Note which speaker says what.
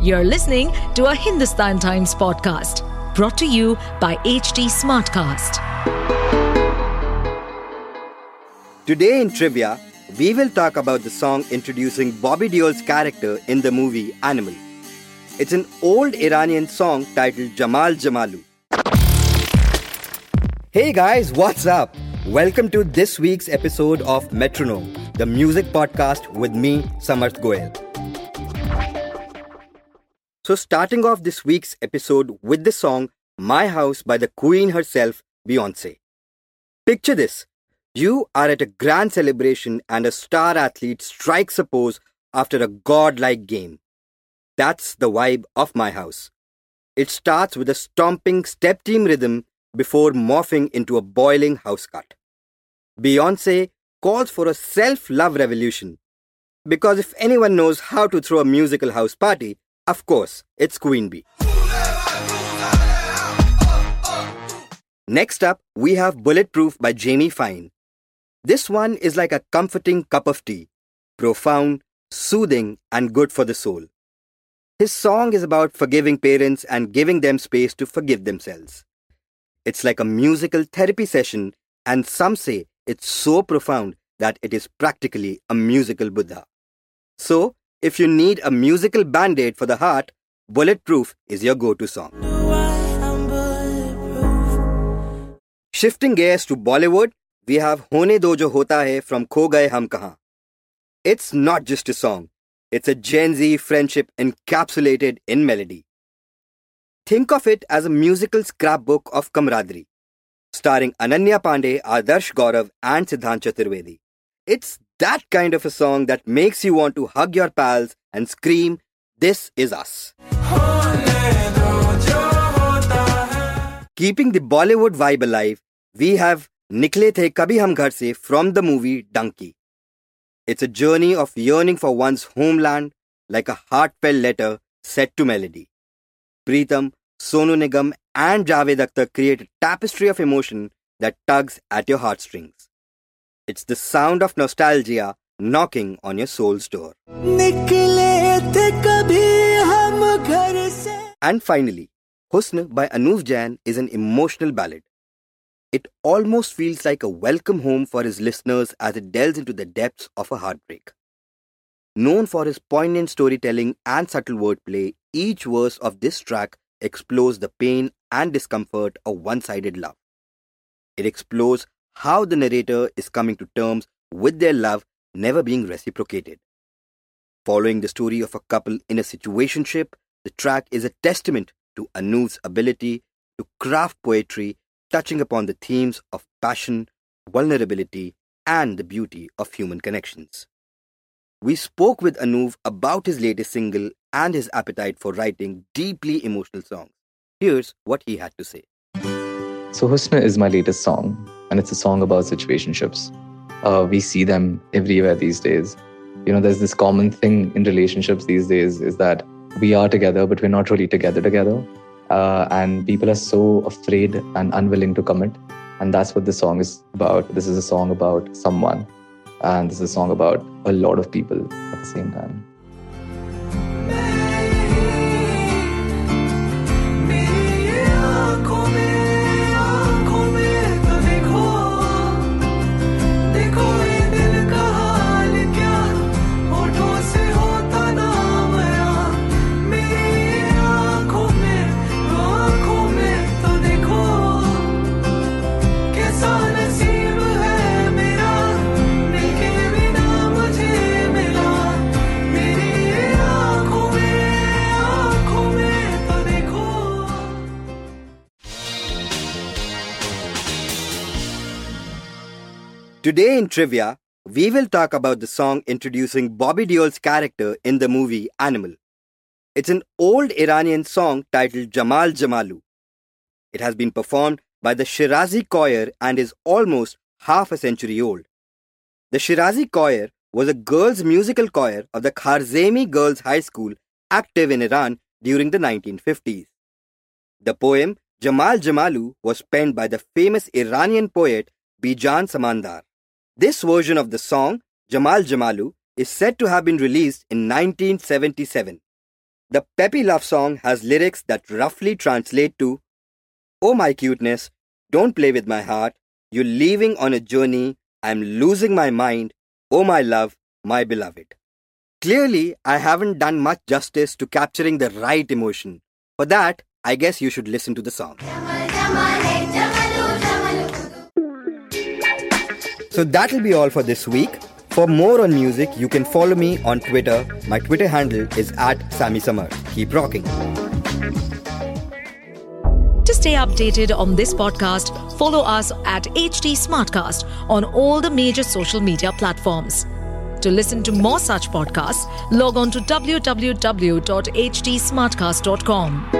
Speaker 1: You're listening to a Hindustan Times podcast brought to you by HT Smartcast.
Speaker 2: Today in trivia, we will talk about the song introducing Bobby Deol's character in the movie Animal. It's an old Iranian song titled Jamal Jamalu. Hey guys, what's up? Welcome to this week's episode of Metronome, the music podcast with me, Samarth Goel. So, starting off this week's episode with the song My House by the Queen herself, Beyonce. Picture this you are at a grand celebration and a star athlete strikes a pose after a godlike game. That's the vibe of My House. It starts with a stomping step team rhythm before morphing into a boiling house cut. Beyonce calls for a self love revolution. Because if anyone knows how to throw a musical house party, of course, it's Queen Bee. Next up, we have Bulletproof by Jamie Fine. This one is like a comforting cup of tea, profound, soothing, and good for the soul. His song is about forgiving parents and giving them space to forgive themselves. It's like a musical therapy session, and some say it's so profound that it is practically a musical Buddha. So, if you need a musical band aid for the heart, Bulletproof is your go to song. Shifting gears to Bollywood, we have Hone Do Jo Hota Hai from Kho Gaye Hum Kahan. It's not just a song, it's a Gen Z friendship encapsulated in melody. Think of it as a musical scrapbook of camaraderie, starring Ananya Panday, Adarsh Gaurav, and Siddhant Chaturvedi. It's that kind of a song that makes you want to hug your pals and scream, This is us. Keeping the Bollywood vibe alive, we have Nikle The Kabhi Hum Ghar Se from the movie Dunki. It's a journey of yearning for one's homeland like a heartfelt letter set to melody. Pritam, Sonu Nigam, and Javed Akhtar create a tapestry of emotion that tugs at your heartstrings. It's the sound of nostalgia knocking on your soul's door. And finally, Husn by Anuv Jain is an emotional ballad. It almost feels like a welcome home for his listeners as it delves into the depths of a heartbreak. Known for his poignant storytelling and subtle wordplay, each verse of this track explores the pain and discomfort of one sided love. It explores how the narrator is coming to terms with their love never being reciprocated. Following the story of a couple in a situationship, the track is a testament to Anuv's ability to craft poetry touching upon the themes of passion, vulnerability, and the beauty of human connections. We spoke with Anuv about his latest single and his appetite for writing deeply emotional songs. Here's what he had to say.
Speaker 3: So, Husna is my latest song and it's a song about situationships. Uh, we see them everywhere these days. You know, there's this common thing in relationships these days is that we are together, but we're not really together together. Uh, and people are so afraid and unwilling to commit. And that's what this song is about. This is a song about someone. And this is a song about a lot of people at the same time.
Speaker 2: Today in trivia, we will talk about the song introducing Bobby Deol's character in the movie Animal. It's an old Iranian song titled Jamal Jamalu. It has been performed by the Shirazi choir and is almost half a century old. The Shirazi choir was a girls' musical choir of the Kharzemi Girls' High School active in Iran during the 1950s. The poem Jamal Jamalu was penned by the famous Iranian poet Bijan Samandar. This version of the song, Jamal Jamalu, is said to have been released in 1977. The peppy love song has lyrics that roughly translate to Oh my cuteness, don't play with my heart. You're leaving on a journey. I'm losing my mind. Oh my love, my beloved. Clearly, I haven't done much justice to capturing the right emotion. For that, I guess you should listen to the song. So that'll be all for this week. For more on music, you can follow me on Twitter. My Twitter handle is at Sammy Summer. Keep rocking.
Speaker 1: To stay updated on this podcast, follow us at HT Smartcast on all the major social media platforms. To listen to more such podcasts, log on to www.htsmartcast.com.